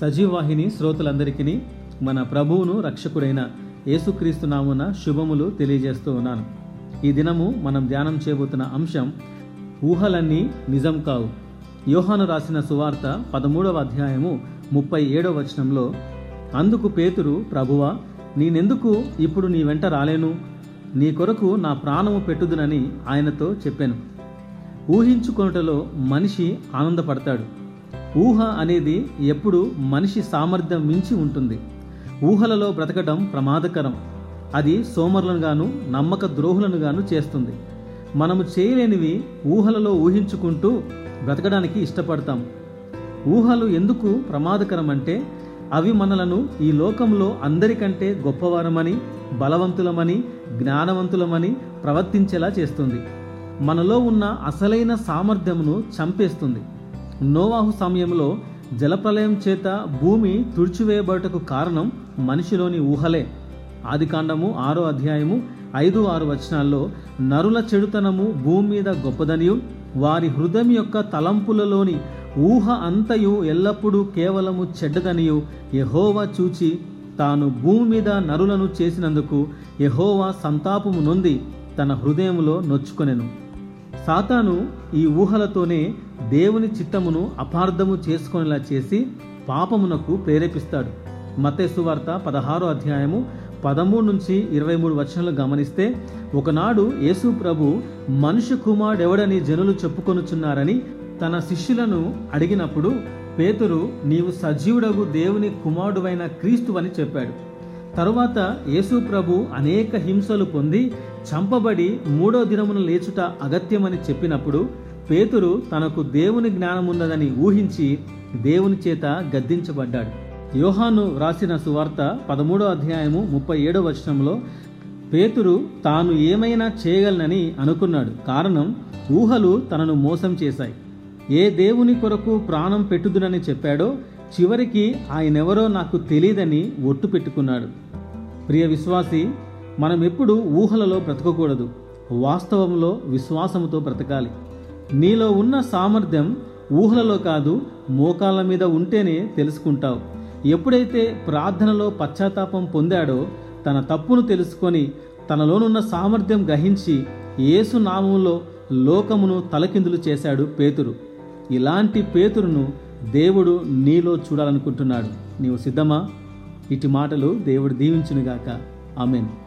సజీవాహిని శ్రోతలందరికీ మన ప్రభువును రక్షకుడైన యేసుక్రీస్తు నామున శుభములు తెలియజేస్తూ ఉన్నాను. ఈ దినము మనం ధ్యానం చేయబోతున్న అంశం ఊహలన్నీ నిజం కావు. యోహాను రాసిన సువార్త పదమూడవ అధ్యాయము ముప్పై ఏడవ వచనంలో అందుకు పేతురు ప్రభువా నేనెందుకు ఇప్పుడు నీ వెంట రాలేను? నీ కొరకు నా ప్రాణము పెట్టుదునని ఆయనతో చెప్పాను. ఊహించుకొనుటలో మనిషి ఆనందపడతాడు. ఊహ అనేది ఎప్పుడు మనిషి సామర్థ్యం మించి ఉంటుంది. ఊహలలో బ్రతకడం ప్రమాదకరం. అది సోమరులను గాను నమ్మక ద్రోహులను గాను చేస్తుంది. మనము చేయలేనివి ఊహలలో ఊహించుకుంటూ బ్రతకడానికి ఇష్టపడతాం. ఊహలు ఎందుకు ప్రమాదకరం అంటే అవి మనలను ఈ లోకంలో అందరికంటే గొప్పవారమని బలవంతులమని జ్ఞానవంతులమని ప్రవర్తించేలా చేస్తుంది. మనలో ఉన్న అసలైన సామర్థ్యమును చంపేస్తుంది. నోవాహు సమయంలో జలప్రలయం చేత భూమి తుడిచివేయబడటకు కారణం మనిషిలోని ఊహలే. ఆదికాండము ఆరో అధ్యాయము ఐదు ఆరు వచనాల్లో నరుల చెడుతనము భూమి మీద గొప్పదనియు వారి హృదయం యొక్క తలంపులలోని ఊహ అంతయు ఎల్లప్పుడూ కేవలము చెడ్డదనియు యహోవా చూచి తాను భూమి మీద నరులను చేసినందుకు యహోవా సంతాపము నొంది తన హృదయంలో నొచ్చుకొనెను. సాతాను ఈ ఊహలతోనే దేవుని చిత్తమును అపార్థము చేసుకునేలా చేసి పాపమునకు ప్రేరేపిస్తాడు. మతేసు వార్త పదహారో అధ్యాయము పదమూడు నుంచి ఇరవై మూడు వచనాలు గమనిస్తే ఒకనాడు యేసు ప్రభు మనుషు కుమారుడెవడని జనులు చెప్పుకొనుచున్నారని తన శిష్యులను అడిగినప్పుడు పేతురు నీవు సజీవుడగు దేవుని కుమారుడువైన క్రీస్తువని చెప్పాడు. తరువాత యేసు ప్రభు అనేక హింసలు పొంది చంపబడి మూడో దినమున లేచుట అగత్యమని చెప్పినప్పుడు పేతురు తనకు దేవుని జ్ఞానమున్నదని ఊహించి దేవుని చేత గద్దించబడ్డాడు. యోహాను రాసిన సువార్త పదమూడో అధ్యాయము ముప్పై ఏడో వచనంలో పేతురు తాను ఏమైనా చేయగలనని అనుకున్నాడు. కారణం ఊహలు తనను మోసం చేశాయి. ఏ దేవుని కొరకు ప్రాణం పెట్టుదునని చెప్పాడో చివరికి ఆయనెవరో నాకు తెలియదని ఒట్టు పెట్టుకున్నాడు. ప్రియ విశ్వాసి మనం ఎప్పుడు ఊహలలో బ్రతకకూడదు. వాస్తవంలో విశ్వాసముతో బ్రతకాలి. నీలో ఉన్న సామర్థ్యం ఊహలలో కాదు మోకాళ్ళ మీద ఉంటేనే తెలుసుకుంటావు. ఎప్పుడైతే ప్రార్థనలో పశ్చాత్తాపం పొందాడో తన తప్పును తెలుసుకొని తనలోనున్న సామర్థ్యం గ్రహించి యేసు నామంలో లోకమును తలకిందులు చేశాడు పేతురు. ఇలాంటి పేతురును దేవుడు నీలో చూడాలనుకుంటున్నాడు. నీవు సిద్ధమా? ఇటు మాటలు దేవుడు దీవించునుగాక. ఆమెను.